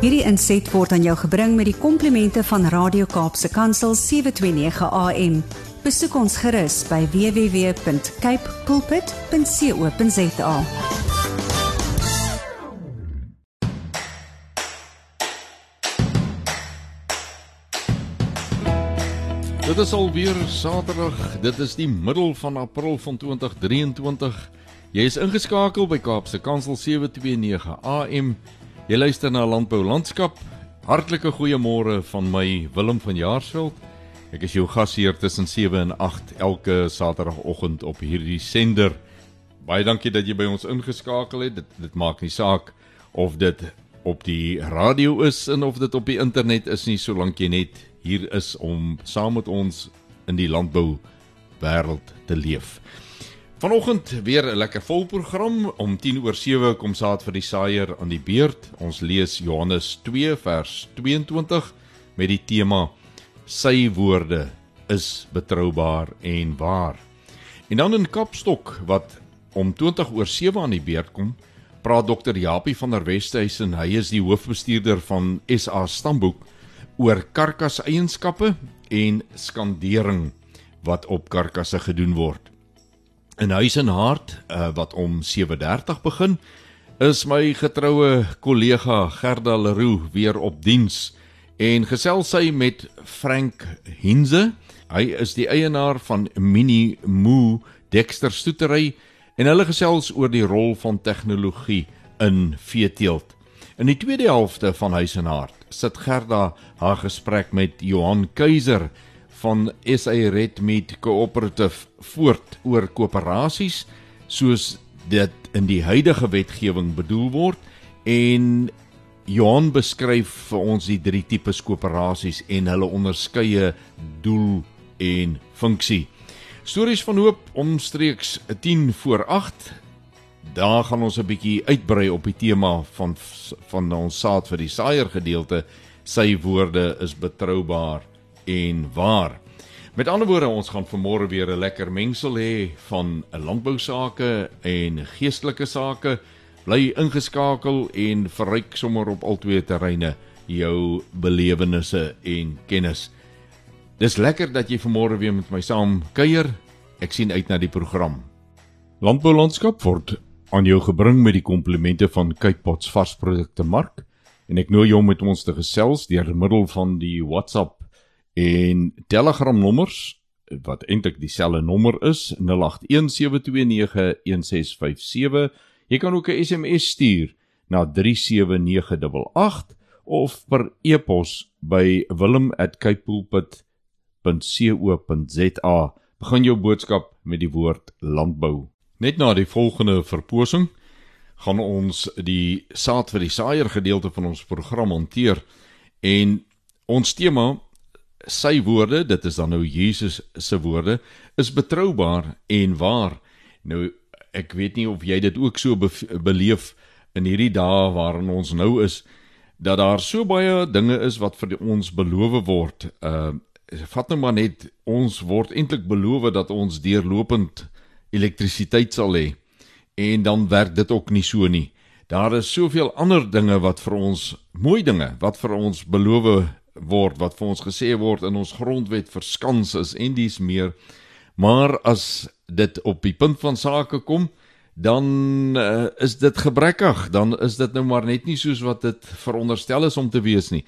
Hierdie inset word aan jou gebring met die komplimente van Radio Kaapse Kansel 729 AM. Besoek ons gerus by www.cape pulpit.co.za. Dit is alweer Saterdag. Dit is die middel van April van 2023. Jy is ingeskakel by Kaapse Kansel 729 AM. Jy luister na Landbou Landskap. Hartlike goeiemôre van my Willem van Jaarsveld. Ek is jou gasheer tussen 7 en 8 elke Saterdagoggend op hierdie sender. Baie dankie dat jy by ons ingeskakel het. Dit dit maak nie saak of dit op die radio is en of dit op die internet is nie, solank jy net hier is om saam met ons in die landbou wêreld te leef. Vanoggend weer 'n lekker vol program om 10 oor 7 kom saad vir die saaier aan die beurt. Ons lees Johannes 2 vers 22 met die tema sy woorde is betroubaar en waar. En dan in Kapstok wat om 20 oor 7 aan die beurt kom, praat dokter Japie van der Westhuizen, hy is die hoofbestuurder van SA Stamboek oor karkaseienskappe en skandering wat op karkasse gedoen word. In Huis en Hart uh, wat om 7:30 begin, is my getroue kollega Gerda Leroux weer op diens en gesels sy met Frank Hinze. Hy is die eienaar van Mini Moo Dexter Stoetery en hulle gesels oor die rol van tegnologie in veeteelt. In die tweede helfte van Huis en Hart sit Gerda haar gesprek met Johan Keiser van SA Red Meat Cooperative voort oor koöperasies soos dit in die huidige wetgewing bedoel word en Johan beskryf vir ons die drie tipes koöperasies en hulle onderskeie doel en funksie. Stories van hoop omstreeks 10 voor 8 daar gaan ons 'n bietjie uitbrei op die tema van van ons saad vir die saaier gedeelte. Sy woorde is betroubaar en waar. Met ander woorde, ons gaan vanmôre weer 'n lekker mengsel hê van 'n landbou sake en geestelike sake. Bly ingeskakel en verryk sommer op albei terreine jou belewennisse en kennis. Dis lekker dat jy vanmôre weer met my saam kuier. Ek sien uit na die program. Landbou landskap word aan jou gebring met die komplimente van Kypots varsprodukte mark en ek nooi jou om met ons te gesels deur middel van die WhatsApp en Telegram nommers wat eintlik dieselfde nommer is 0817291657 jy kan ook 'n SMS stuur na 37988 of per e-pos by wilhelm@kypoolpit.co.za begin jou boodskap met die woord landbou. Net na die volgende verposing gaan ons die saad vir die saaier gedeelte van ons program hanteer en ons tema sy woorde, dit is dan nou Jesus se woorde, is betroubaar en waar. Nou ek weet nie of jy dit ook so be beleef in hierdie dae waarin ons nou is dat daar so baie dinge is wat vir ons beloof word. Uh vat nou maar net ons word eintlik beloof dat ons deurlopend elektrisiteit sal hê en dan werk dit ook nie so nie. Daar is soveel ander dinge wat vir ons mooi dinge wat vir ons beloof word wat vir ons gesê word in ons grondwet verskans is en dis meer. Maar as dit op die punt van sake kom, dan uh, is dit gebrekkig, dan is dit nou maar net nie soos wat dit veronderstel is om te wees nie.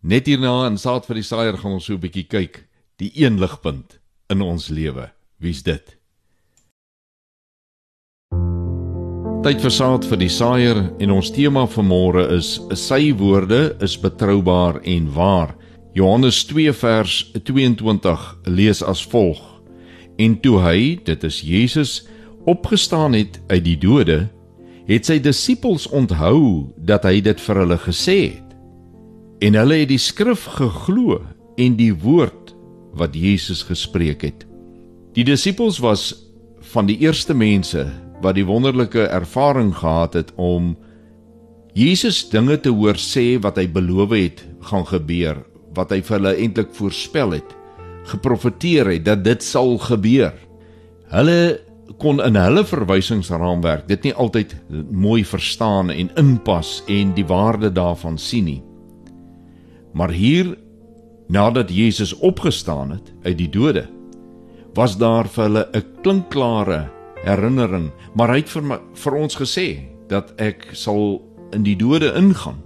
Net hierna in saad vir die saaier gaan ons so 'n bietjie kyk, die een ligpunt in ons lewe. Wie's dit? Tyd vir saad vir die saaier en ons tema vir môre is sy woorde is betroubaar en waar. Johannes 2 vers 22 lees as volg: En toe hy, dit is Jesus, opgestaan het uit die dode, het sy disippels onthou dat hy dit vir hulle gesê het. En hulle het die skrif geglo en die woord wat Jesus gespreek het. Die disippels was van die eerste mense wat die wonderlike ervaring gehad het om Jesus dinge te hoor sê wat hy beloof het gaan gebeur, wat hy vir hulle eintlik voorspel het, geprofeteer het dat dit sal gebeur. Hulle kon in hulle verwysingsraamwerk dit nie altyd mooi verstaan en inpas en die waarde daarvan sien nie. Maar hier nadat Jesus opgestaan het uit die dode, was daar vir hulle 'n klinkklare herinnering, maar hy het vir, my, vir ons gesê dat ek sal in die dode ingaan.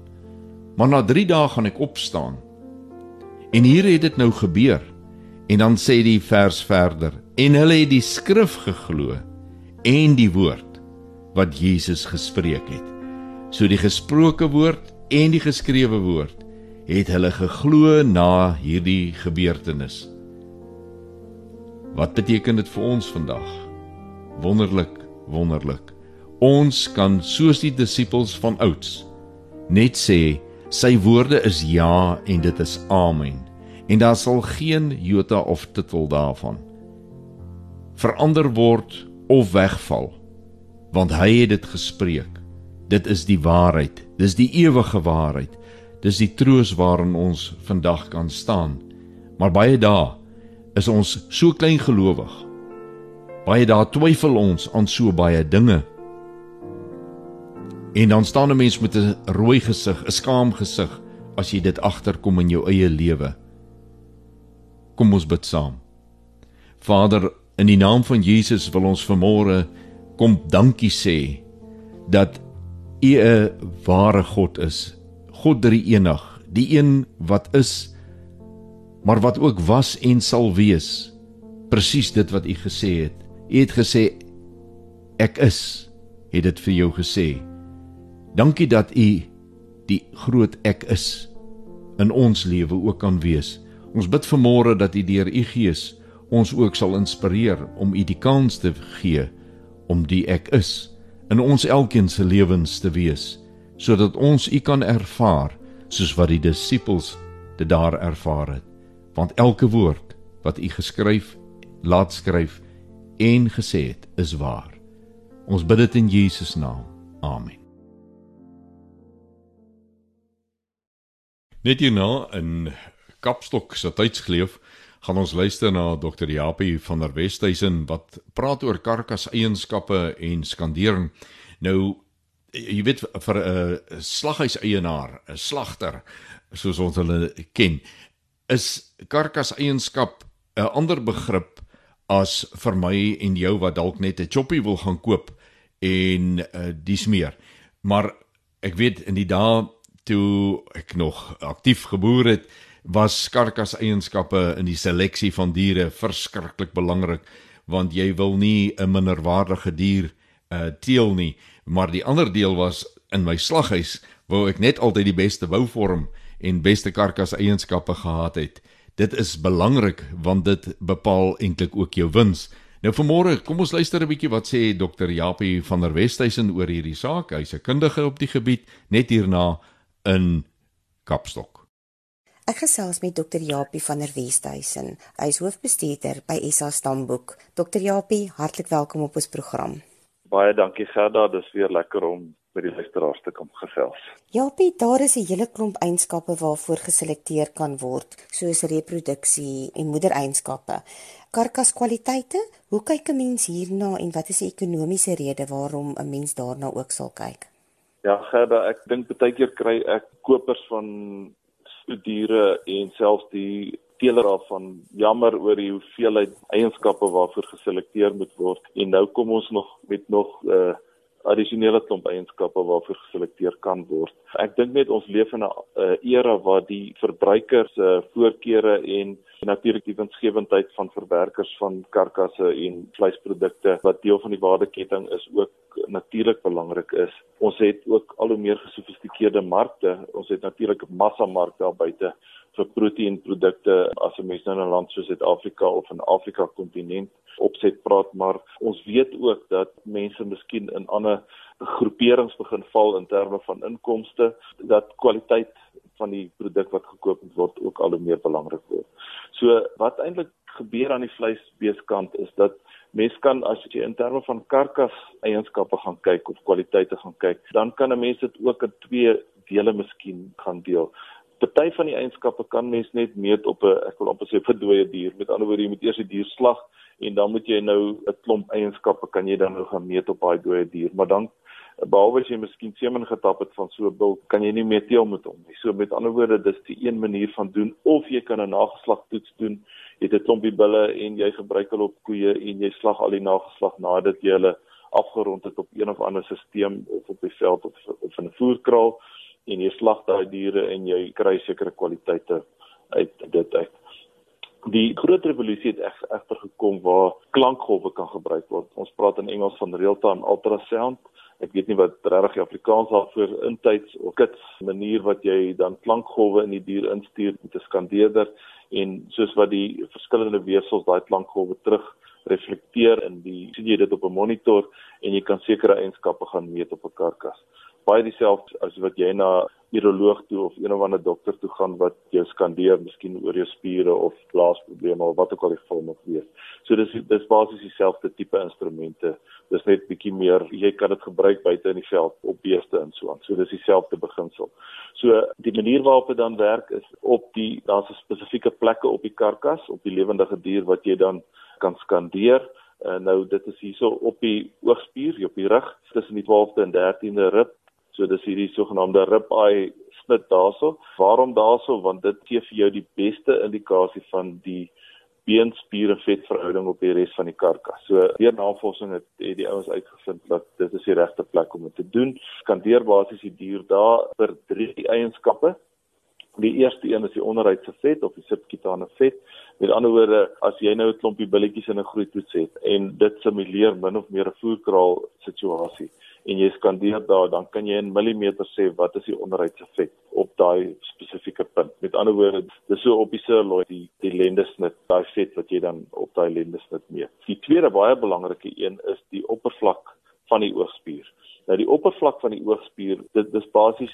Maar na 3 dae gaan ek opstaan. En hier het dit nou gebeur. En dan sê die vers verder: En hulle het die skrif geglo en die woord wat Jesus gespreek het. So die gesproke woord en die geskrewe woord het hulle geglo na hierdie gebeurtenis. Wat beteken dit vir ons vandag? Wonderlik, wonderlik. Ons kan soos die disippels van ouds net sê sy woorde is ja en dit is amen. En daar sal geen jota of titel daarvan verander word of wegval want hy het dit gespreek. Dit is die waarheid. Dis die ewige waarheid. Dis die troos waarin ons vandag kan staan. Maar baie dae is ons so klein gelowig baie dae twyfel ons aan so baie dinge En dan staan 'n mens met 'n rooi gesig, 'n skaam gesig as jy dit agterkom in jou eie lewe. Kom ons bid saam. Vader, in die naam van Jesus wil ons vanmôre kom dankie sê dat U 'n ware God is. God drie enig, die een wat is maar wat ook was en sal wees. Presies dit wat U gesê het. U het gesê ek is, het dit vir jou gesê. Dankie dat U die groot ek is in ons lewe ook kan wees. Ons bid vanmôre dat U deur U Gees ons ook sal inspireer om U die kans te gee om die ek is in ons elkeen se lewens te wees sodat ons U kan ervaar soos wat die disippels dit daar ervaar het. Want elke woord wat U geskryf, laat skryf en gesê het, is waar. Ons bid dit in Jesus naam. Amen. Net hierna in Kapstok se tydsgeleef gaan ons luister na Dr. Japie van der Westhuizen wat praat oor karkas eienskappe en skandering. Nou jy weet vir 'n uh, slaghuis eienaar, 'n slagter soos ons hulle ken, is karkas eienskap 'n ander begrip as vir my en jou wat dalk net 'n choppie wil gaan koop en uh, dis meer. Maar ek weet in die dae toe ek nog aktief geboer het, was karkas eienskappe in die seleksie van diere verskriklik belangrik want jy wil nie 'n minderwaardige dier uh teel nie, maar die ander deel was in my slaghuis wou ek net altyd die beste bouvorm en beste karkas eienskappe gehad het. Dit is belangrik want dit bepaal eintlik ook jou wins. Nou vanmôre, kom ons luister 'n bietjie wat sê Dr. Japie van der Westhuizen oor hierdie saak. Hy's 'n kundige op die gebied. Net hierna in Kapstok. Ek gesels met Dr. Japie van der Westhuizen. Hy is hoofbestuurder by SA Stamboek. Dr. Japie, hartlik welkom op ons program. Baie dankie Gerda, dis weer lekker om by die luisteraars te kom gesels. Japie, daar is 'n hele klomp eienskappe waarvoor geselekteer kan word, soos reproduksie en moedereienskappe. Karkaskwaliteite, hoe kyk 'n mens hierna en wat is die ekonomiese rede waarom 'n mens daarna ook sal kyk? Ja, Gerda, ek dink baie keer kry ek kopers van studiere en selfs die teeler af van jammer oor die hoeveelheid eienskappe waarvoor geselekteer moet word en nou kom ons nog met nog 'n uh, addisionele klomp eienskappe waarvoor geselekteer kan word. Ek dink net ons leef in 'n uh, era waar die verbruikers se uh, voorkeure en natuurlik die winsgewendheid van verwerkers van karkasse en vleisprodukte wat deel van die waardeketting is ook natuurlik belangrik is. Ons het ook al hoe meer gesofistikeerde markte. Ons het natuurlik 'n massa mark daar buite vir proteïenprodukte as 'n mens nou in 'n land soos Suid-Afrika of in Afrika kontinent opset praat, maar ons weet ook dat mense miskien in ander groeperings begin val in terme van inkomste, dat kwaliteit van die produk wat gekoop word ook al hoe meer belangrik word. So wat eintlik gebeur aan die vleisbeeskant is dat mens kan as jy in terme van karkas eienskappe gaan kyk of kwaliteite gaan kyk, dan kan 'n mens dit ook in twee dele miskien gaan deel party van die eienskappe kan mens net meet op 'n ek wil amper sê vir dooie dier. Met ander woorde, jy moet eers die dier slag en dan moet jy nou 'n klomp eienskappe kan jy dan nou gaan meet op daai dooie dier. Maar dan behalwe as jy miskien semen getap het van so 'n bil, kan jy nie meer teel met hom nie. So met ander woorde, dis die een manier van doen of jy kan 'n nageslagtoets doen. Jy het 'n klompie bulle en jy gebruik hulle op koeie en jy slag al die nageslag nadat jy hulle afgerond het op een of ander stelsel of op die veld of of in 'n voerkraal en jy slag daai diere en jy kry sekere kwaliteite uit dit uit. Die groot revolusie het egter gekom waar klankgolwe kan gebruik word. Ons praat in Engels van real-time ultrasound. Ek weet nie wat regtig Afrikaans daarvoor intyds of kits manier wat jy dan klankgolwe in die dier instuur met 'n skandeerder en soos wat die verskillende weefsels daai klankgolwe terug reflekteer in die sien jy dit op 'n monitor en jy kan sekere eienskappe gaan meet op 'n karkas baie dieselfde as wat jy na uroloog toe of een of ander dokter toe gaan wat jou skandeer miskien oor jou spiere of blaasprobleme of wat ook al die geval mag wees. So dis dis basies dieselfde tipe instrumente. Dis net bietjie meer jy kan dit gebruik buite in die veld op beeste en so aan. So dis dieselfde beginsel. So die manier waarop dit dan werk is op die daar's 'n spesifieke plekke op die karkas op die lewendige dier wat jy dan kan skandeer. Uh, nou dit is hierso op die oogspier, op die rug tussen die 12de en 13de rib So dis hierdie sogenaamde ribeye snit daarso. Waarom daarso? Want dit gee vir jou die beste indikasie van die beenspiere vetverhouding op die res van die karkas. So deur navorsing het, het die ouens uitgevind dat dit is die regte plek om dit te doen. Skandeer basies die dier daar vir drie eienskappe. Die eerste een is die onderhuidse vet of die subcutane vet. Met ander woorde, as jy nou 'n klompie billetjies in 'n groeitoets het en dit simuleer min of meer 'n voerkraal situasie, en jy skandeer daar, dan kan jy in millimeter sê wat is die onderhuidse effek op daai spesifieke punt. Met ander woorde, dis so op die sirloin die die lendesnit, daai vet wat jy dan op daai lendesnit meet. Die tweede baie belangrike een is die oppervlak van die oogspier. Nou die oppervlak van die oogspier, dit dis basies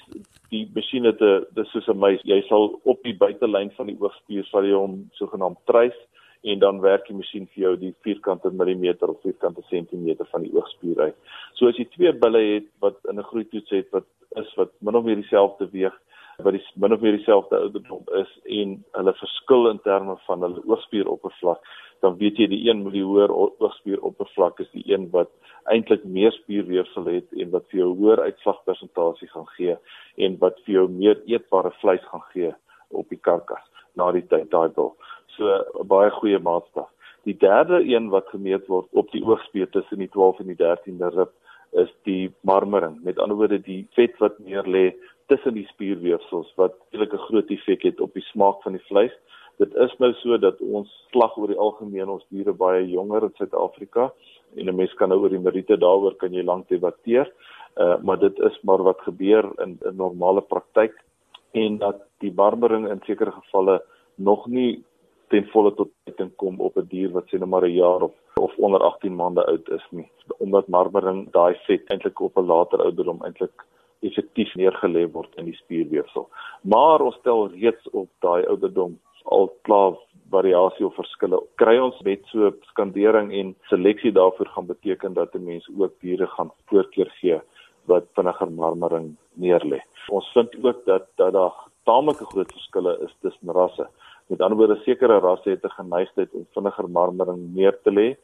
die masjiene te dis soos 'n muis. Jy sal op die buitelyn van die oogspier sal jy hom sogenaamd trace en dan werk die masjien vir jou die vierkante millimeter of vierkante sentimeter van die oogspier uit. So as jy twee bulle het wat in 'n groeitoets het wat is wat min of meer dieselfde weeg, wat die min of meer dieselfde ouderdom is en hulle verskil in terme van hulle oogspieroppervlak, dan weet jy die een met die hoër oogspieroppervlak is die een wat eintlik meer spierweefsel het en wat vir jou hoër uitslagpersentasie gaan gee en wat vir jou meer eetbare vleis gaan gee op die karkas na die tyd daai bil so 'n baie goeie maatstaf. Die derde een wat gemeet word op die oogspier tussen die 12 en die 13de rib is die marmering. Met ander woorde die vet wat neer lê tussen die spierweefsels wat eintlik 'n groot effek het op die smaak van die vleis. Dit is nou so dat ons slag oor die algemeen ons diere baie jonger in Suid-Afrika en 'n mens kan nou oor die meriete daaroor kan jy lank debatteer. Uh maar dit is maar wat gebeur in 'n normale praktyk en dat die marmering in sekere gevalle nog nie ten volle tot uiting kom op 'n dier wat sê net maar 'n jaar of of onder 18 maande oud is nie omdat marmering daai vet eintlik op 'n later ouderdom eintlik effektief neergelê word in die spierweefsel. Maar ons stel reeds op daai ouderdom al klaar variasie of verskille. Kry ons met so skandering en seleksie daarvoor gaan beteken dat 'n mens ook diere gaan voorkeur gee wat vinniger marmering neerlê. Ons vind ook dat dat daar taamlike groot verskille is tussen rasse. Met ander woorde sekere rasse het 'n geneigtheid om vinniger marmering neer te lê,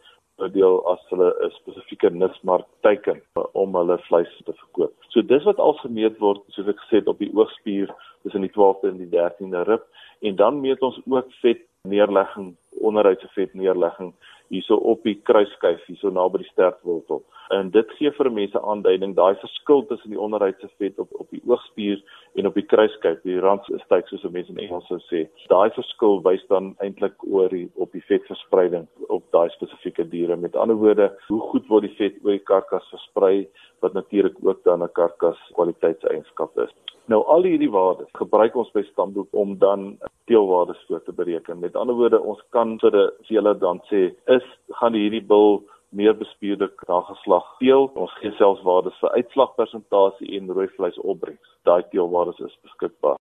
oordeel as hulle 'n spesifieke nismark teiken om hulle vleis te verkoop. So dis wat al gemeet word, soos ek gesê het op die oogspier tussen die 12de en die 13de rib en dan meet ons ook vet neerlegging, onderhuidse vet neerlegging hierso op die kruisskyf hierso naby die stertwortel. En dit gee vir mense aanduiding daai verskil tussen die onderhuidse vet op op die oogspier en op die kruisskyf, die rand is styk soos mense in Engels sou sê. Daai verskil wys dan eintlik oor die op die vetverspreiding op daai spesifieke diere. Met ander woorde, hoe goed word die vet oor die karkas versprei wat natuurlik ook dan 'n karkas kwaliteitseienskap is. Nou al hierdie waardes gebruik ons by stamboek om dan teelwaardes voor te bereken. Met ander woorde, ons kan vir hulle dan sê, is gaan hierdie bil meer bespierde nageslag teel. Ons gee selfs waardes vir uitslagpersentasie en rooi vleis opbrengs. Daai teelwaardes is beskikbaar.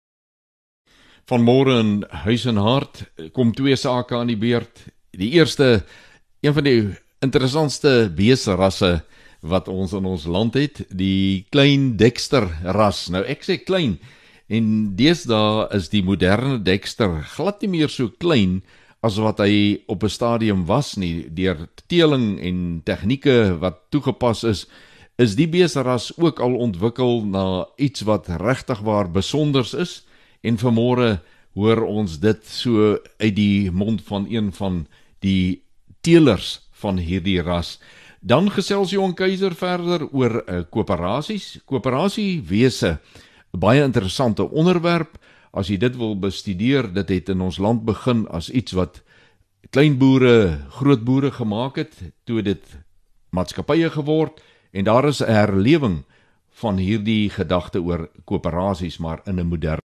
Van môre in Huis en Hart kom twee sake aan die beurt. Die eerste, een van die interessantste beesrasse wat ons in ons land het, die klein Dexter ras. Nou ek sê klein en deesdae is die moderne Dexter glad nie meer so klein as wat hy op 'n stadium was nie deur teeling en tegnieke wat toegepas is is die beesteras ook al ontwikkel na iets wat regtig waar besonders is en vanmôre hoor ons dit so uit die mond van een van die teelers van hierdie ras. Dan gesels Johan Keiser verder oor uh, koöperasies, koöperasiewese, baie interessante onderwerp. As jy dit wil bestudeer, dit het in ons land begin as iets wat klein boere, groot boere gemaak het, toe dit maatskappye geword en daar is 'n herlewing van hierdie gedagte oor koöperasies maar in 'n moderne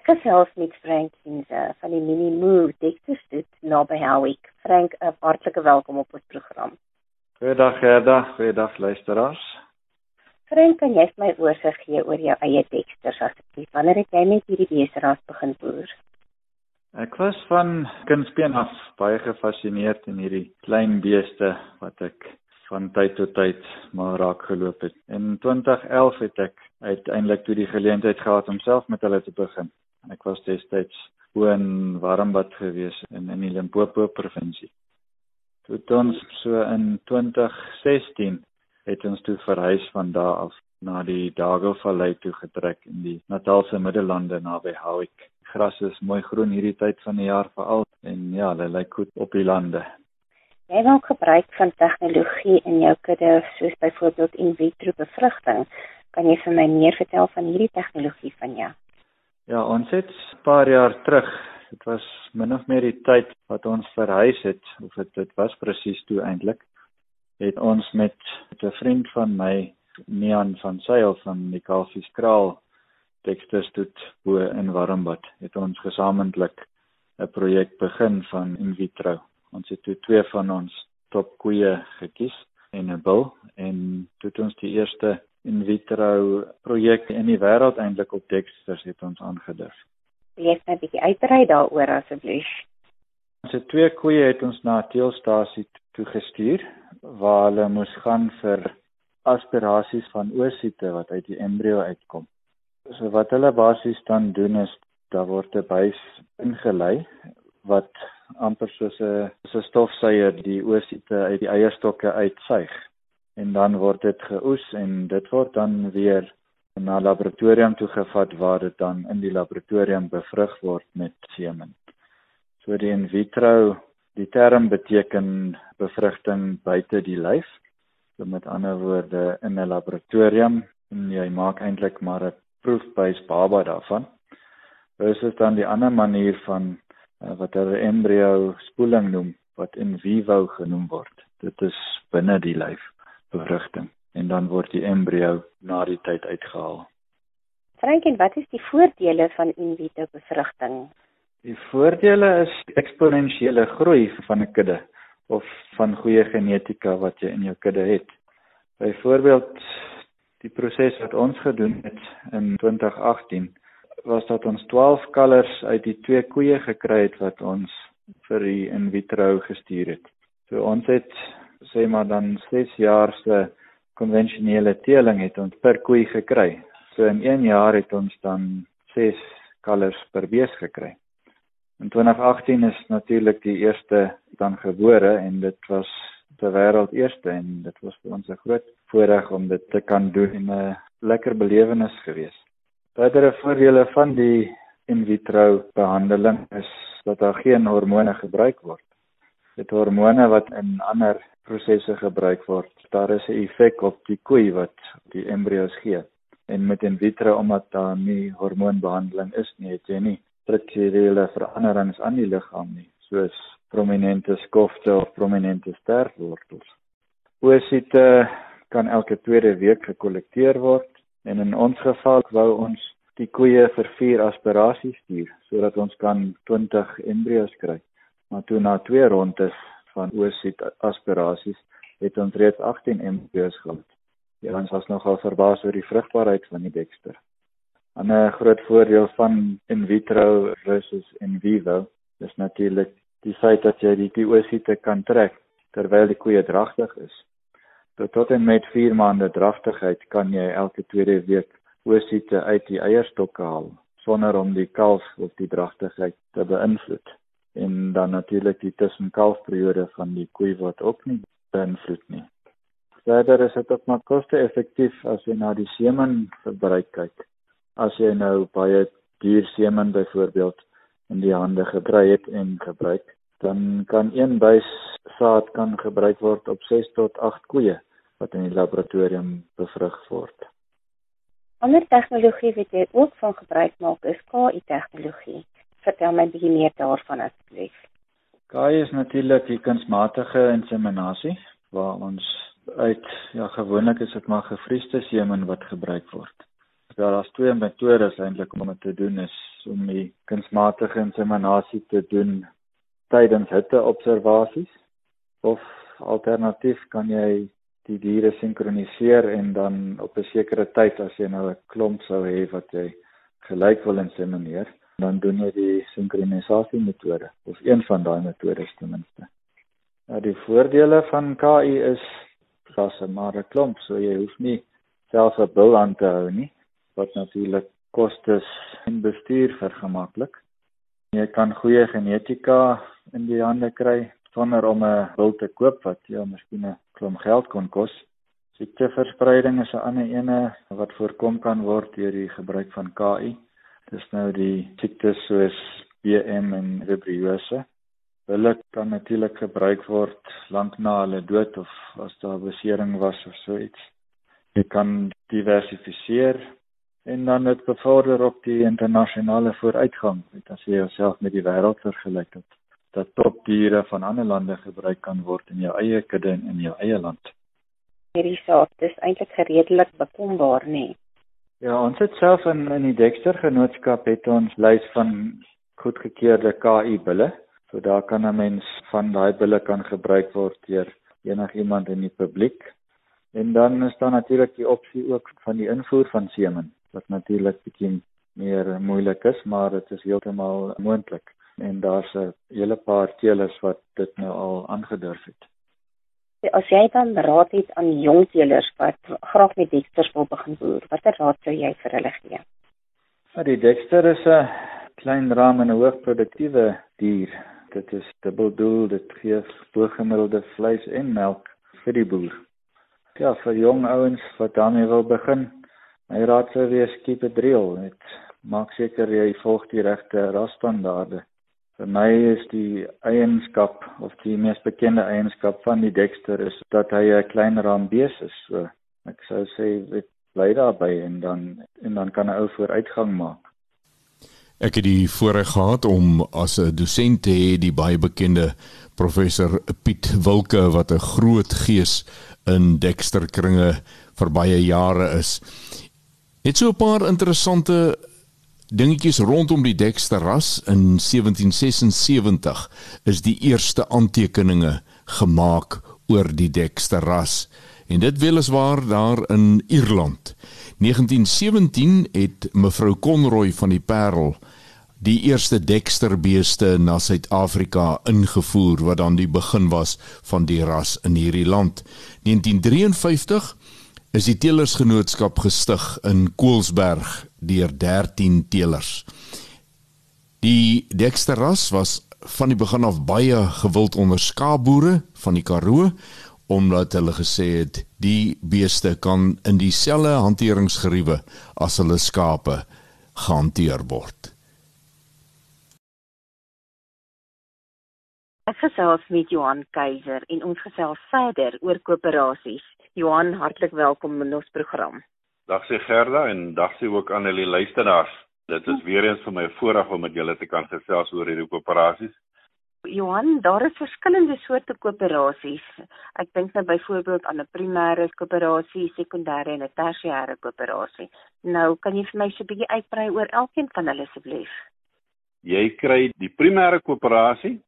Ek gesels met Frank Kinse van die Mini Move Dexterstoet naby Howick. Frank, 'n hartlike welkom op ons program. Goeiedag Gerda, goeiedag luisteraars. Frank, kan jy my oorsig gee oor jou eie Dexters asseblief? Wanneer het jy met hierdie beesteras begin boer? Ek was van kindsbeen af baie gefassineerd in hierdie klein beeste wat ek van tyd tot tyd maar raak geloop het. In 2011 het ek uiteindelik toe die geleentheid gehad om self met hulle te begin. Ek was destyds woon Warmbad gewees in in die Limpopo provinsie. Toe ons so in 2016 het ons toe verhuis van daar af na die Dago Vallei toe getrek in die Natalse Middellande naby Howick. Gras is mooi groen hierdie tyd van die jaar veral en ja, hulle lyk goed op die lande. Jy maak gebruik van tegnologie in jou kudde soos byvoorbeeld in vitro bevrugting. Kan jy vir my meer vertel van hierdie tegnologie van jou? Ja, ons het 'n paar jaar terug, dit was min of meer die tyd wat ons verhuis het, of dit dit was presies toe eintlik, het ons met 'n vriend van my, Nean van Sail van die Kalfieskraal Tekstusstoet bo in Warmbad, het ons gesamentlik 'n projek begin van in vitro. Ons het toe twee van ons top koeie gekies en 'n bil en toe het ons die eerste in vitro projek in die wêreld eintlik op Dexters het ons aangedurf. Lees net 'n bietjie uitbrei daaroor asseblief. Ons het twee koeie het ons na 'n teelstasie toe gestuur waar hulle moes gaan vir aspirasies van oosiete wat uit die embrio uitkom. So wat hulle basies dan doen is daar word 'n buis ingelei wat amper soos 'n so 'n stofsuier die oosiete uit die eierstokke uitsuig en dan word dit geoes en dit word dan weer na laboratorium toe gevat waar dit dan in die laboratorium bevrug word met semen. So die in vitro, die term beteken bevrugting buite die lyf. So met ander woorde in 'n laboratorium en jy maak eintlik maar 'n proefbuis baba daarvan. Dit is dan die ander manier van uh, wat hulle embrio spoeling noem wat in vivo genoem word. Dit is binne die lyf bevrugting en dan word die embrio na die tyd uitgehaal. Frankie, wat is die voordele van in vitro bevrugting? Die voordele is eksponensiële groei van 'n kudde of van goeie genetika wat jy in jou kudde het. Byvoorbeeld die proses wat ons gedoen het in 2018 was dat ons 12 kalvers uit die twee koeie gekry het wat ons vir die in vitro gestuur het. So ons het sê maar dan 6 jaar se konvensionele teeling het ons per koei gekry. So in 1 jaar het ons dan 6 kalvers per bees gekry. In 2018 is natuurlik die eerste dan gebore en dit was ter wêreld eerste en dit was vir ons 'n groot voorreg om dit te kan doen en 'n lekker belewenis geweest. Verdere voordele van die in vitro behandeling is dat daar geen hormone gebruik word. Dit hormone wat in ander prosesse gebruik word, daar is 'n effek op die koei wat die embrio's gee. En met in vitro omdat daar nie hormoonbehandeling is nie, het jy nie strukturele veranderings aan die liggaam nie, soos prominente skofte of prominente sterfwortels. Oosiete kan elke tweede week gekollekteer word En in ons geval wou ons die koeie vir vier aspirasies stuur sodat ons kan 20 embrio's kry. Maar toe na twee rondes van oosit aspirasies het ons reeds 18 embrio's gehad. Ja, ons was nogal verbaas oor die vrugbaarheid van die Dexter. 'n groot voordeel van in vitro versus in vivo is natuurlik die feit dat jy die oosite kan trek terwyl die koeie dragtig is. So tot en met 4 maande draftigheid kan jy elke tweede week oosiete uit die eierstokke haal sonder om die kalf of die draftigheid te beïnvloed. En dan natuurlik die tussenkalfperiode van die koei wat ook nie beïnvloed nie. Verder is dit ook maar koste-effektief as jy na die semen verbruik kyk. As jy nou baie duur semen byvoorbeeld in die hande gekry het en gebruik, dan kan een buis saad kan gebruik word op 6 tot 8 koeie wat in die laboratorium bevrug word. Ander tegnologie wat jy ook van gebruik maak is KI tegnologie. Vertel my bietjie meer daarvan asseblief. KI is natuurlik die kunsmatige inseminasie waar ons uit ja gewoonlik is dit maar gevriesde semen wat gebruik word. Daar is twee metodes eintlik om dit te doen is om die kunsmatige inseminasie te doen tydens hitteobservasies of alternatief kan jy die diere sinkroniseer en dan op 'n sekere tyd as jy nou 'n klomp sou hê wat jy gelyk wil insemineer, dan doen jy die sinkronisasie metode of een van daai metodes ten minste. Nou die voordele van KI is dat 'n maar 'n klomp, so jy hoef nie self 'n bil aan te hou nie, wat natuurlik kostes en bestuur vergemaklik. Jy kan goeie genetika in die hande kry sonder om 'n bil te koop wat jou miskien 'n klomp geld kon kos. Siekteverspreiding is 'n ander ene wat voorkom kan word deur die gebruik van KI. Dis nou die siektes soos BM en vibriose. Hulle kan natuurlik gebruik word lank na hulle dood of as daar besering was of so iets. Jy kan diversifiseer en dan dit bevorder op die internasionale vooruitgang, weet as jy jouself met die wêreld vergelyk het dat topdiere van ander lande gebruik kan word in jou eie kudde en in jou eie land. Hierdie saak dis eintlik redelik bekombaar, nê? Nee. Ja, ons het self in in die Dexter genootskap het ons lys van goedgekeurde KI bulle. So daar kan 'n mens van daai bulle kan gebruik word deur enigiemand in die publiek. En dan is daar natuurlik die opsie ook van die invoer van semen wat natuurlik bietjie meer moeilik is, maar dit is heeltemal moontlik en daar's 'n hele paar teelers wat dit nou al aangedurf het. As jy dan raad het aan jong teelers wat graag met Dexter wil begin boer, watter raad sou jy vir hulle gee? Nou, die Dexter is 'n klein ram en 'n hoogproduktiewe dier. Dit is dubbeldoel, dit gee bogemiddelde vleis en melk vir die boer. Ja, vir jong ouens wat daarmee wil begin, my raad sou wees keep it real. Dit maak seker jy volg die regte rasstandaarde Vir my is die eienskap of die mees bekende eienskap van die Dexter is dat hy 'n klein rambees is. So ek sou sê dit bly daarby en dan en dan kan 'n ou vooruitgang maak. Ek het die voorreg gehad om as 'n dosent te hê die baie bekende professor Piet Wilke wat 'n groot gees in Dexter kringe vir baie jare is. Het so 'n paar interessante dingetjies rondom die Dexter ras in 1776 is die eerste aantekeninge gemaak oor die Dexter ras en dit weliswaar daar in Ierland. 1917 het mevrou Conroy van die Parel die eerste Dexter beeste na Suid-Afrika ingevoer wat dan die begin was van die ras in hierdie land. 1953 is die teelersgenootskap gestig in Koelsberg deur 13 teelers. Die Dexterras was van die begin af baie gewild onder skaapboere van die Karoo omdat hulle gesê het die beeste kan in dieselfde hanteringsgeriewe as hulle skape gehanteer word. Ek gesels met Johan Keiser en ons gesels verder oor koöperasies. Johan, hartlik welkom in ons program. Dag sê Gerda en dag sê ook aan al die luisteraars. Dit is weer eens vir my voorreg om met julle te kan gesels oor hierdie koöperasies. Johan, daar is verskillende soorte koöperasies. Ek dink nou byvoorbeeld aan 'n primêre koöperasie, sekondêre en 'n tersiêre koöperasie. Nou, kan jy vir my so 'n bietjie uitbrei oor elkeen van hulle asseblief? Jy kry die primêre koöperasie,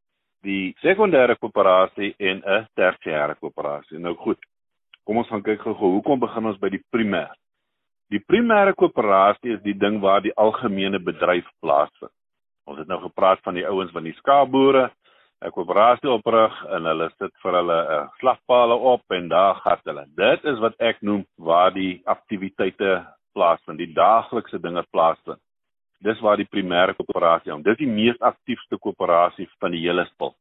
die sekondêre koöperasie en 'n tersiêre koöperasie. Nou goed. Kom ons gaan kyk gou-gou. Hoekom begin ons by die primêr? Die primêre koöperasie is die ding waar die algemene bedryf plaasvind. Ons het nou gepraat van die ouens van die skaapboere, 'n koöperasie oprig en hulle sit vir hulle 'n uh, slagpale op en daar gaan hulle. Dit is wat ek noem waar die aktiwiteite plaasvind, die daaglikse dinge plaasvind. Dis waar die primêre koöperasie is. Dis die mees aktiefste koöperasie van die hele spul.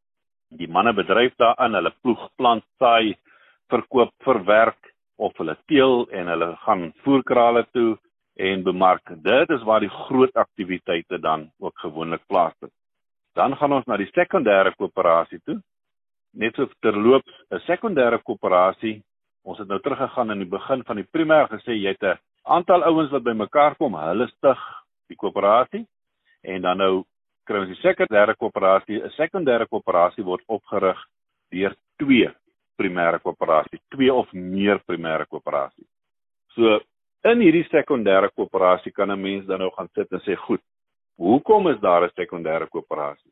Die manne bedryf daarin, hulle ploeg, plant, saai, verkoop, verwerk of hulle teel en hulle gaan voerkrale toe en bemark. Dit is waar die groot aktiwiteite dan ook gewoonlik plaasvind. Dan gaan ons na die sekondêre koöperasie toe. Net so terloops, 'n sekondêre koöperasie, ons het nou teruggegaan in die begin van die primêr gesê jy het 'n aantal ouens wat bymekaar kom, hulle stig die koöperasie en dan nou kry ons die sekondêre koöperasie. 'n Sekondêre koöperasie word opgerig deur twee primêre koöperasies, twee of meer primêre koöperasies. So in hierdie sekondêre koöperasie kan 'n mens dan nou gaan sit en sê, "Goed, hoekom is daar 'n sekondêre koöperasie?"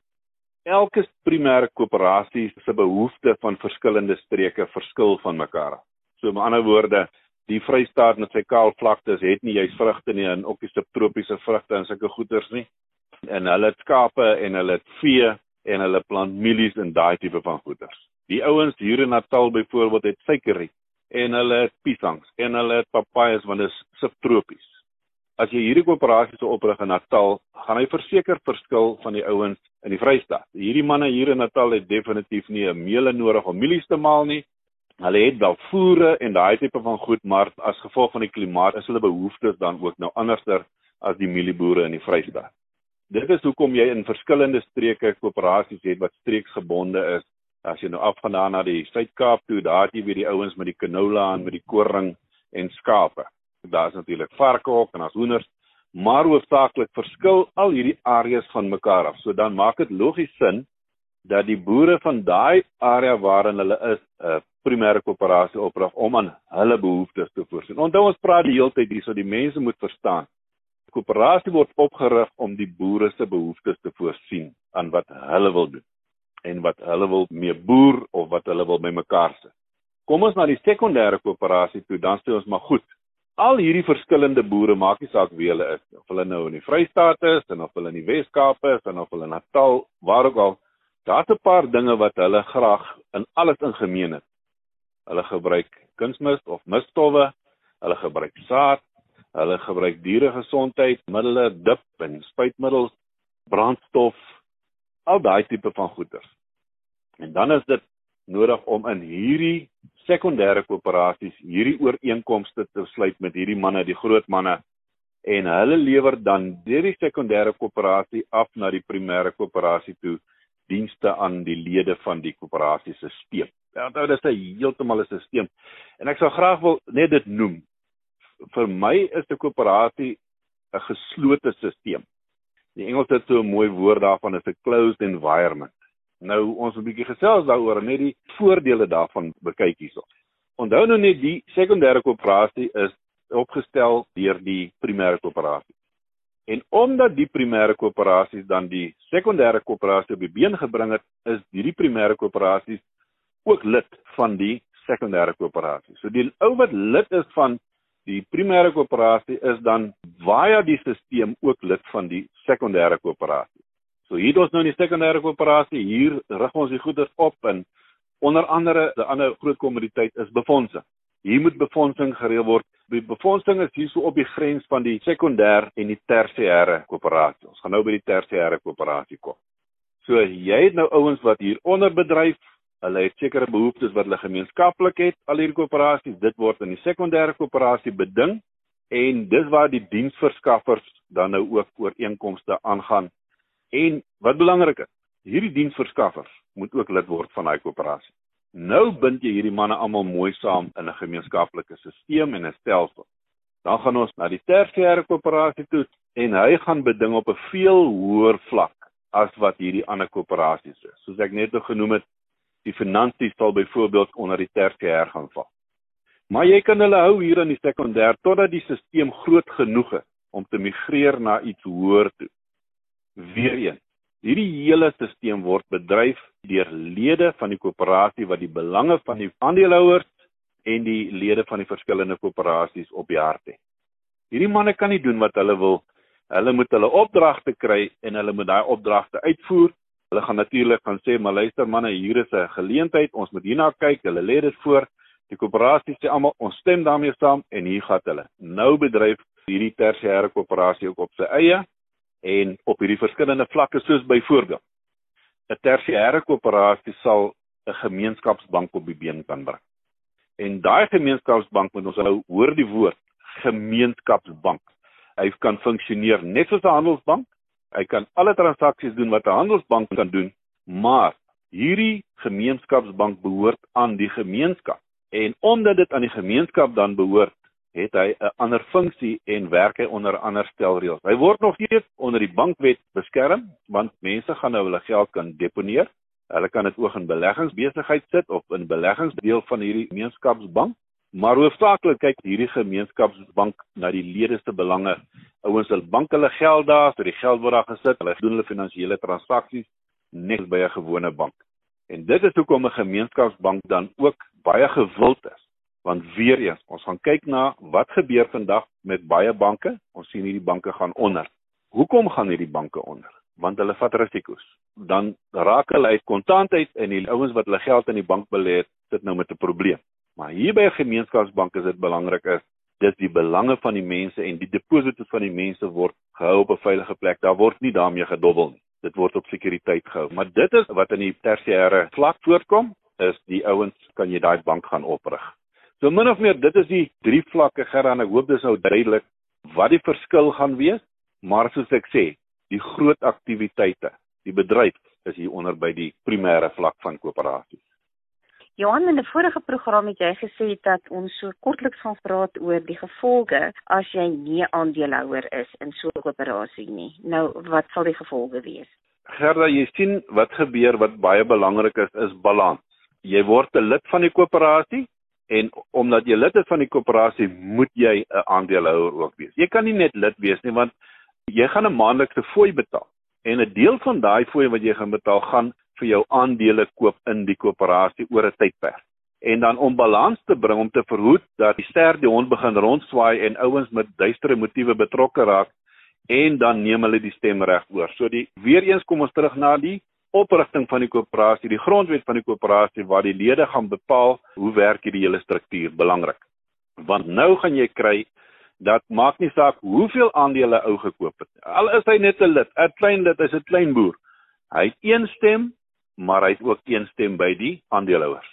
Elke primêre koöperasie se behoeftes van verskillende streke verskil van mekaar. So met ander woorde, die Vrystaat met sy kaal vlaktes het nie juis vrugte nie en ook nie subtropiese vrugte en sulke goeders nie. En hulle het skape en hulle het vee en hulle plant mielies en daai tipe van goeders. Die ouens hier in Natal byvoorbeeld het suikerriet en hulle het piesangs en hulle het papayas want dit is subtropies. As jy hierdie koöperasie sou oprig in Natal, gaan hy verseker verskil van die ouens in die Vrystaat. Hierdie manne hier in Natal het definitief nie 'n meele nodig om mielies te maal nie. Hulle het wel voere en daai tipe van goed, maar as gevolg van die klimaat is hulle behoeftes dan ook nou anderster as die mielieboere in die Vrystaat. Dit is hoekom jy in verskillende streke koöperasies het wat streeksgebonde is as jy nou afgaan daar na die Suid-Kaap toe, daar het jy weer die ouens met die canola en met die koring en skape. Daar's natuurlik varke ook en as hoenders, maar hoofsaaklik verskil al hierdie areas van mekaar af. So dan maak dit logies sin dat die boere van daai area waarin hulle is, 'n primêre koöperasie oprig om aan hulle behoeftes te voorsien. Onthou ons praat die hele tyd hierso die mense moet verstaan. Die koöperasie word opgerig om die boere se behoeftes te voorsien aan wat hulle wil doen en wat hulle wil mee boer of wat hulle wil bymekaar sit. Kom ons na die sekondêre koöperasie toe, dan sê ons maar goed. Al hierdie verskillende boere, maak nie saak wie hulle is, of hulle nou in die Vrystaat is en of hulle in die Wes-Kaap is en of hulle in Natal, waar ook al, daar's 'n paar dinge wat hulle graag in alles in gemeen het. Hulle gebruik kunsmis of misstowwe, hulle gebruik saad, hulle gebruik dieregesondheidsmiddels, dip en spuitmiddels, brandstof, al daai tipe van goeder. En dan is dit nodig om in hierdie sekondêre koöperasies hierdie ooreenkomste te sluit met hierdie manne, die groot manne en hulle lewer dan deur die sekondêre koöperasie af na die primêre koöperasie toe dienste aan die lede van die koöperasie se stelsel. Ja, onthou dit is heeltemal 'n stelsel. En ek sou graag wil net dit noem. Vir my is 'n koöperasie 'n geslote stelsel. Die Engels het so 'n mooi woord daarvan is 'n closed environment. Nou ons 'n bietjie gesels daaroor net die voordele daarvan bekyk hierso. Onthou nou net die sekondêre koöperasie is opgestel deur die primêre koöperasie. En omdat die primêre koöperasies dan die sekondêre koöperasie op die been gebring het, is hierdie primêre koöperasies ook lid van die sekondêre koöperasie. So die ou wat lid is van Die primêre koöperasie is dan via die stelsel ook lid van die sekondêre koöperasie. So hier het ons nou die sekondêre koöperasie, hier rig ons die goeder op en onder andere 'n ander groot kommoditeit is befondsing. Hier moet befondsing gereël word. Die befondsing is hier so op die grens van die sekondêr en die tersiêre koöperasie. Ons gaan nou by die tersiêre koöperasie kom. So jy het nou ouens wat hier onder bedryf Hulle het sekere behoeftes wat hulle gemeenskaplik het, al hierdie koöperasies, dit word in die sekondêre koöperasie beding en dis waar die diensverskaffers dan nou ook ooreenkomste aangaan. En wat belangrik is, hierdie diensverskaffers moet ook lid word van daai koöperasie. Nou bind jy hierdie manne almal mooi saam in 'n gemeenskaplike stelsel en 'n stelsel. Dan gaan ons na die tersiêre koöperasie toe en hy gaan beding op 'n veel hoër vlak as wat hierdie ander koöperasies is. Soos ek net genoem het, die finansies sal byvoorbeeld onder die tersiêr gaan val. Maar jy kan hulle hou hier in die sekondêr totdat die stelsel groot genoeg is om te migreer na iets hoër toe. Weereens, hierdie hele stelsel word bedryf deur lede van die koöperasie wat die belange van die aandeelhouers en die lede van die verskillende koöperasies op die hart het. Hierdie manne kan nie doen wat hulle wil. Hulle moet hulle opdragte kry en hulle moet daai opdragte uitvoer Hulle gaan natuurlik gaan sê, "Maar luister manne, hier is 'n geleentheid, ons moet hierna kyk." Hulle lê dit voor. Die koöperasie sê almal, "Ons stem daarmee saam" en hier gaan hulle. Nou bedryf hierdie tersiêre koöperasie ook op sy eie en op hierdie verskillende vlakke soos byvoorbeeld 'n tersiêre koöperasie sal 'n gemeenskapsbank op die been kan bring. En daai gemeenskapsbank moet ons nou hoor die woord gemeenskapsbank. Hy kan funksioneer net soos 'n handelsbank. Hy kan alle transaksies doen wat 'n handelsbank kan doen, maar hierdie gemeenskapsbank behoort aan die gemeenskap. En omdat dit aan die gemeenskap dan behoort, het hy 'n ander funksie en werk hy onder ander stelreëls. Hy word nog steeds onder die bankwet beskerm want mense gaan nou hulle geld kan deponeer. Hulle kan dit ook in beleggingsbesigheid sit of in beleggingsdeel van hierdie gemeenskapsbank. Maar hoofsaaklik kyk hierdie gemeenskapsbank na die lede se belange. Ouens wil bank hulle geld daar, so die geld word daar gesit. Hulle doen hulle finansiële transaksies net by 'n gewone bank. En dit is hoekom 'n gemeenskapsbank dan ook baie gewild is. Want weer eens, ons gaan kyk na wat gebeur vandag met baie banke. Ons sien hierdie banke gaan onder. Hoekom gaan hierdie banke onder? Want hulle vat risiko's. Dan raak hulle uit kontantheid en die ouens wat hulle geld in die bank belê het, sit nou met 'n hier by 'n gemeenskapsbank is dit belangrik is dis die belange van die mense en die deposito's van die mense word gehou op 'n veilige plek. Daar word nie daarmee gedobbel nie. Dit word op sekuriteit gehou. Maar dit is wat in die tersiêre vlak voorkom, is die ouens kan jy daai bank gaan oprig. So min of meer dit is die drie vlakke geraan. Ek hoop dis nou duidelik wat die verskil gaan wees, maar soos ek sê, die groot aktiwiteite, die bedryf is hier onder by die primêre vlak van koöperasies. Johan in 'n vorige program het jy gesê dat ons so kortliks gaan praat oor die gevolge as jy nie aandeelhouer is in so 'n koöperasie nie. Nou, wat sal die gevolge wees? Gerda, jy sien wat gebeur wat baie belangrik is, is balans. Jy word 'n lid van die koöperasie en omdat jy lid is van die koöperasie, moet jy 'n aandeelhouer ook wees. Jy kan nie net lid wees nie want jy gaan 'n maandelikse fooi betaal. En 'n deel van daai fooi wat jy gaan betaal, gaan vir jou aandele koop in die koöperasie oor 'n tydperk. En dan om balans te bring om te verhoed dat die ster die hond begin rondswaai en ouens met duistere motiewe betrokke raak en dan neem hulle die stemreg oor. So die weer eens kom ons terug na die oprigting van die koöperasie, die grondwet van die koöperasie waar die lede gaan bepaal hoe werk hierdie hele struktuur belangrik. Want nou gaan jy kry dat maak nie saak hoeveel aandele ou gekoop het. Al is hy net 'n lid, 'n klein lid, is 'n klein boer. Hy het een stem maar hy het ook een stem by die aandeelhouers.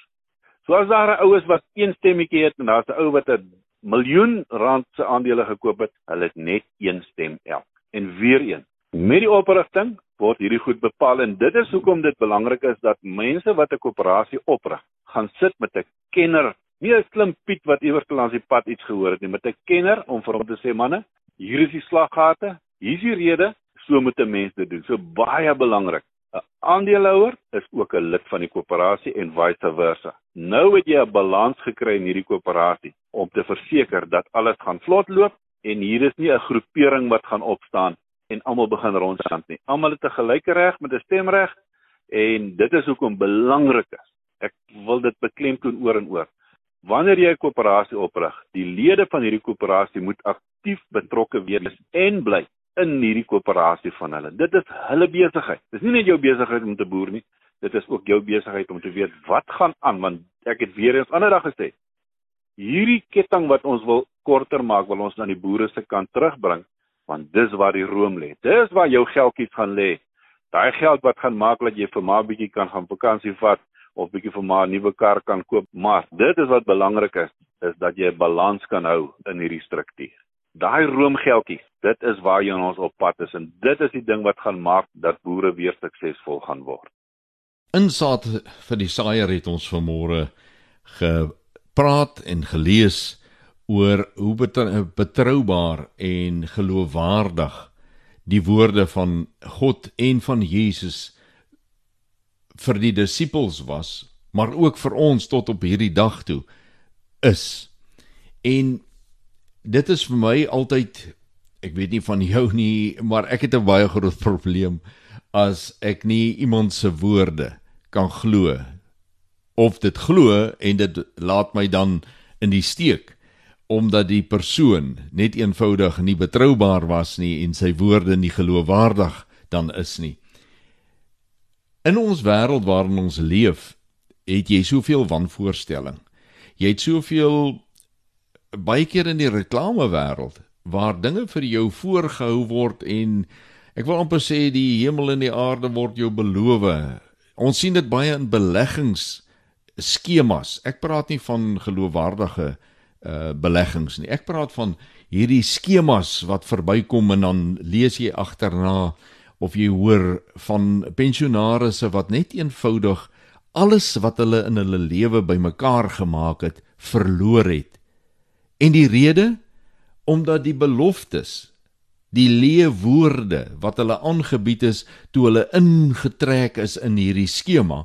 So as daar 'n oues wat een stemmetjie het en daar's 'n ou wat 'n miljoen rand se aandele gekoop het, hulle het net een stem elk. En weer een, met die oprigting word hierdie goed bepaal en dit is hoekom dit belangrik is dat mense wat 'n koöperasie oprig, gaan sit met 'n kenner, nie 'n slim Piet wat iewers langs die pad iets gehoor het nie, met 'n kenner om vir hom te sê manne, hier is die slaggate, hier is die rede, so moet 'n mens dit doen. So baie belangrik. 'n Aandeelhouer is ook 'n lid van die koöperasie en vice versa. Nou het jy 'n balans gekry in hierdie koöperasie om te verseker dat alles gaan vlot loop en hier is nie 'n groepering wat gaan opstaan en almal begin rondstand nie. Almal het 'n gelyke reg met 'n stemreg en dit is hoekom belangrik is. Ek wil dit beklemtoon oor en oor. Wanneer jy 'n koöperasie oprig, die lede van hierdie koöperasie moet aktief betrokke wees en bly in hierdie koöperasie van hulle. Dit is hulle besigheid. Dis nie net jou besigheid om te boer nie. Dit is ook jou besigheid om te weet wat gaan aan want ek het weer eens ander dag gesê. Hierdie ketting wat ons wil korter maak, wil ons aan die boere se kant terugbring want dis waar die room lê. Dis waar jou geldjies gaan lê. Daai geld wat gaan maak dat jy vir maar 'n bietjie kan gaan vakansie vat of bietjie vir maar 'n nuwe kar kan koop. Maar dit is wat belangrik is, is dat jy 'n balans kan hou in hierdie struktuur daai roomgeldjies, dit is waar jy ons op pad is en dit is die ding wat gaan maak dat boere weer suksesvol gaan word. Insaat vir die saaier het ons vanmôre gepraat en gelees oor hoe betroubaar en geloofwaardig die woorde van God en van Jesus vir die disippels was, maar ook vir ons tot op hierdie dag toe is. En dit is vir my altyd ek weet nie van jou nie, maar ek het 'n baie groot probleem as ek nie iemand se woorde kan glo of dit glo en dit laat my dan in die steek omdat die persoon net eenvoudig nie betroubaar was nie en sy woorde nie geloofwaardig dan is nie. In ons wêreld waarin ons leef, het jy soveel wanvoorstelling. Jy het soveel baie keer in die reklamewêreld waar dinge vir jou voorgehou word en ek wil amper sê die hemel en die aarde word jou beloof. Ons sien dit baie in beleggings skemas. Ek praat nie van geloofwaardige uh beleggings nie. Ek praat van hierdie skemas wat verbykom en dan lees jy agterna of jy hoor van pensionaarsse wat net eenvoudig alles wat hulle in hulle lewe bymekaar gemaak het, verloor het. En die rede omdat die beloftes, die leë woorde wat hulle aangebied is toe hulle ingetrek is in hierdie skema,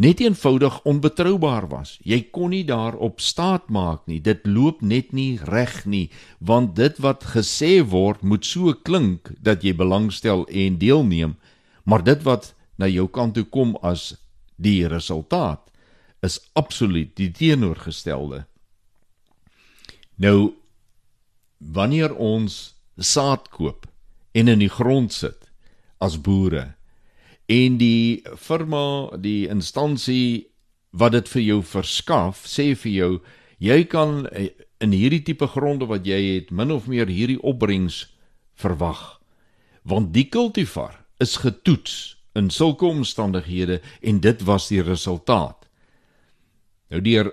net eenvoudig onbetroubaar was. Jy kon nie daarop staat maak nie. Dit loop net nie reg nie, want dit wat gesê word moet so klink dat jy belangstel en deelneem, maar dit wat na jou kant toe kom as die resultaat is absoluut die teenoorgestelde. Nou wanneer ons saad koop en in die grond sit as boere en die firma, die instansie wat dit vir jou verskaf, sê vir jou jy kan eh, in hierdie tipe gronde wat jy het min of meer hierdie opbrengs verwag. Want die kultivar is getoets in sulke omstandighede en dit was die resultaat. Nou deur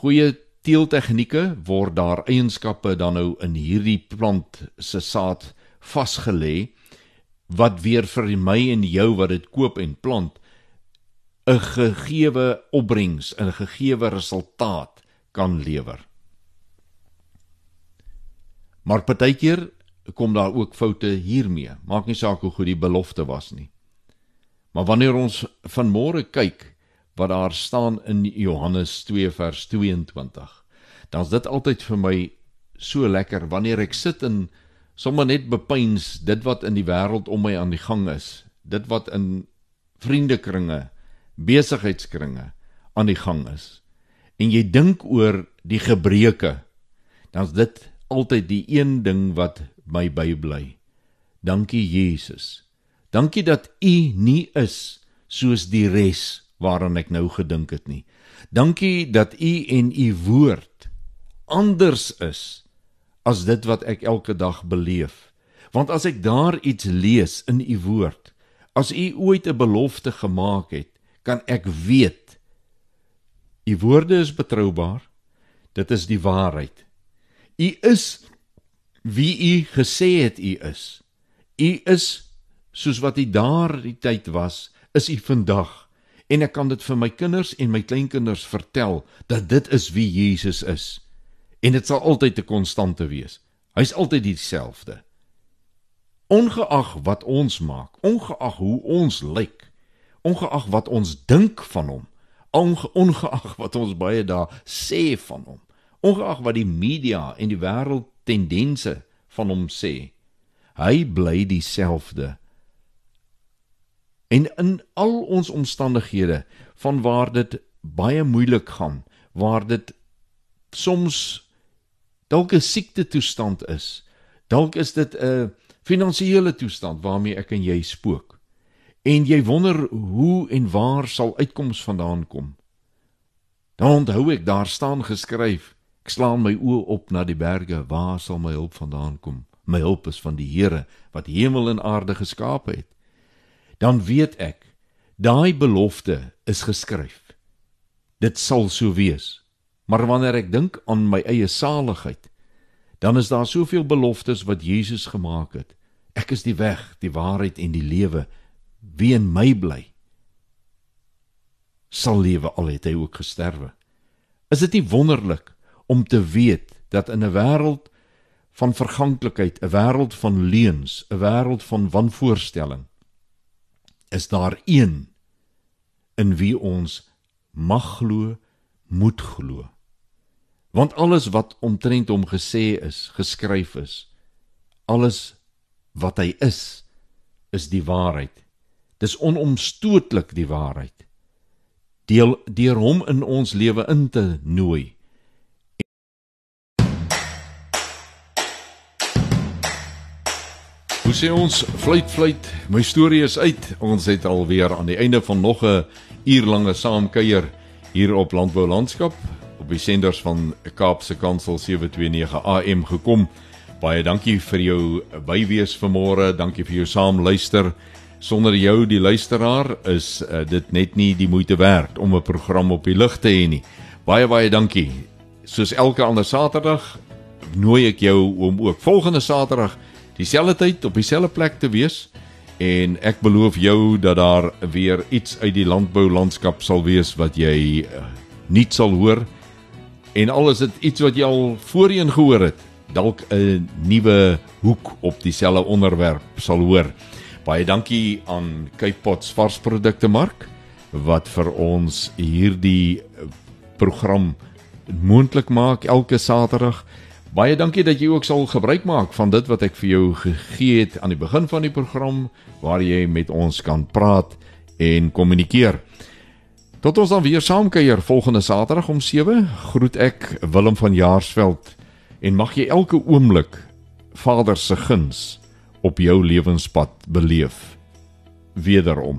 goeie teeltegnieke word daar eienskappe dan nou in hierdie plant se saad vasgelê wat weer vir my en jou wat dit koop en plant 'n gegeewe opbrengs, 'n gegeewe resultaat kan lewer. Maar partykeer kom daar ook foute hiermee. Maak nie saak hoe goed die belofte was nie. Maar wanneer ons vanmôre kyk wat daar staan in Johannes 2 vers 22, dan is dit altyd vir my so lekker wanneer ek sit en sommer net bepeins dit wat in die wêreld om my aan die gang is, dit wat in vriendekringe, besigheidskringe aan die gang is. En jy dink oor die gebreke, dan is dit altyd die een ding wat my bybly. Dankie Jesus. Dankie dat U nie is soos die res waaraan ek nou gedink het nie. Dankie dat U en U woord anders is as dit wat ek elke dag beleef. Want as ek daar iets lees in U woord, as U ooit 'n belofte gemaak het, kan ek weet U woorde is betroubaar. Dit is die waarheid. U is wie U gesê het U is. U is soos wat hy daardie tyd was, is hy vandag. En ek kan dit vir my kinders en my kleinkinders vertel dat dit is wie Jesus is. En dit sal altyd 'n konstante wees. Hy's altyd dieselfde. Ongeag wat ons maak, ongeag hoe ons lyk, ongeag wat ons dink van hom, onge ongeag wat ons baie daar sê van hom, ongeag wat die media en die wêreld tendense van hom sê, hy bly dieselfde En in al ons omstandighede van waar dit baie moeilik gaan, waar dit soms dalk 'n siekte toestand is, dalk is dit 'n finansiële toestand waarmee ek en jy spook. En jy wonder hoe en waar sal uitkoms vandaan kom. Dan onthou ek daar staan geskryf, ek slaan my oë op na die berge, waar sal my hulp vandaan kom? My hulp is van die Here wat hemel en aarde geskaap het dan weet ek daai belofte is geskryf. Dit sal so wees. Maar wanneer ek dink aan my eie saligheid, dan is daar soveel beloftes wat Jesus gemaak het. Ek is die weg, die waarheid en die lewe. Wie in my bly, sal lewe al het hy ook gesterwe. Is dit nie wonderlik om te weet dat in 'n wêreld van verganklikheid, 'n wêreld van leuns, 'n wêreld van wanvoorstelling, is daar een in wie ons mag glo, moet glo. Want alles wat omtrent hom gesê is, geskryf is, alles wat hy is, is die waarheid. Dis onomstootlik die waarheid. Deel deur hom in ons lewe in te nooi Hoe sê ons fluit fluit, my storie is uit. Ons het alweer aan die einde van nog 'n uurlange saamkuier hier op Landbou Landskap op die senders van Kaapse Kansel 729 AM gekom. Baie dankie vir jou bywees vanmôre. Dankie vir jou saamluister. Sonder jou die luisteraar is uh, dit net nie die moeite werd om 'n program op die lug te hê nie. Baie baie dankie. Soos elke ander Saterdag nooi ek jou om ook volgende Saterdag dieselfde tyd op dieselfde plek te wees en ek beloof jou dat daar weer iets uit die landbou landskap sal wees wat jy uh, nie sal hoor en al is dit iets wat jy al voorheen gehoor het dalk 'n nuwe hoek op dieselfde onderwerp sal hoor. Baie dankie aan Cape Pots varsprodukte mark wat vir ons hierdie program moontlik maak elke Saterdag. Baie dankie dat jy ook sal gebruik maak van dit wat ek vir jou gegee het aan die begin van die program waar jy met ons kan praat en kommunikeer. Tot ons dan weer saamkuier volgende Saterdag om 7, groet ek Willem van Jaarsveld en mag jy elke oomblik Vader se guns op jou lewenspad beleef wederom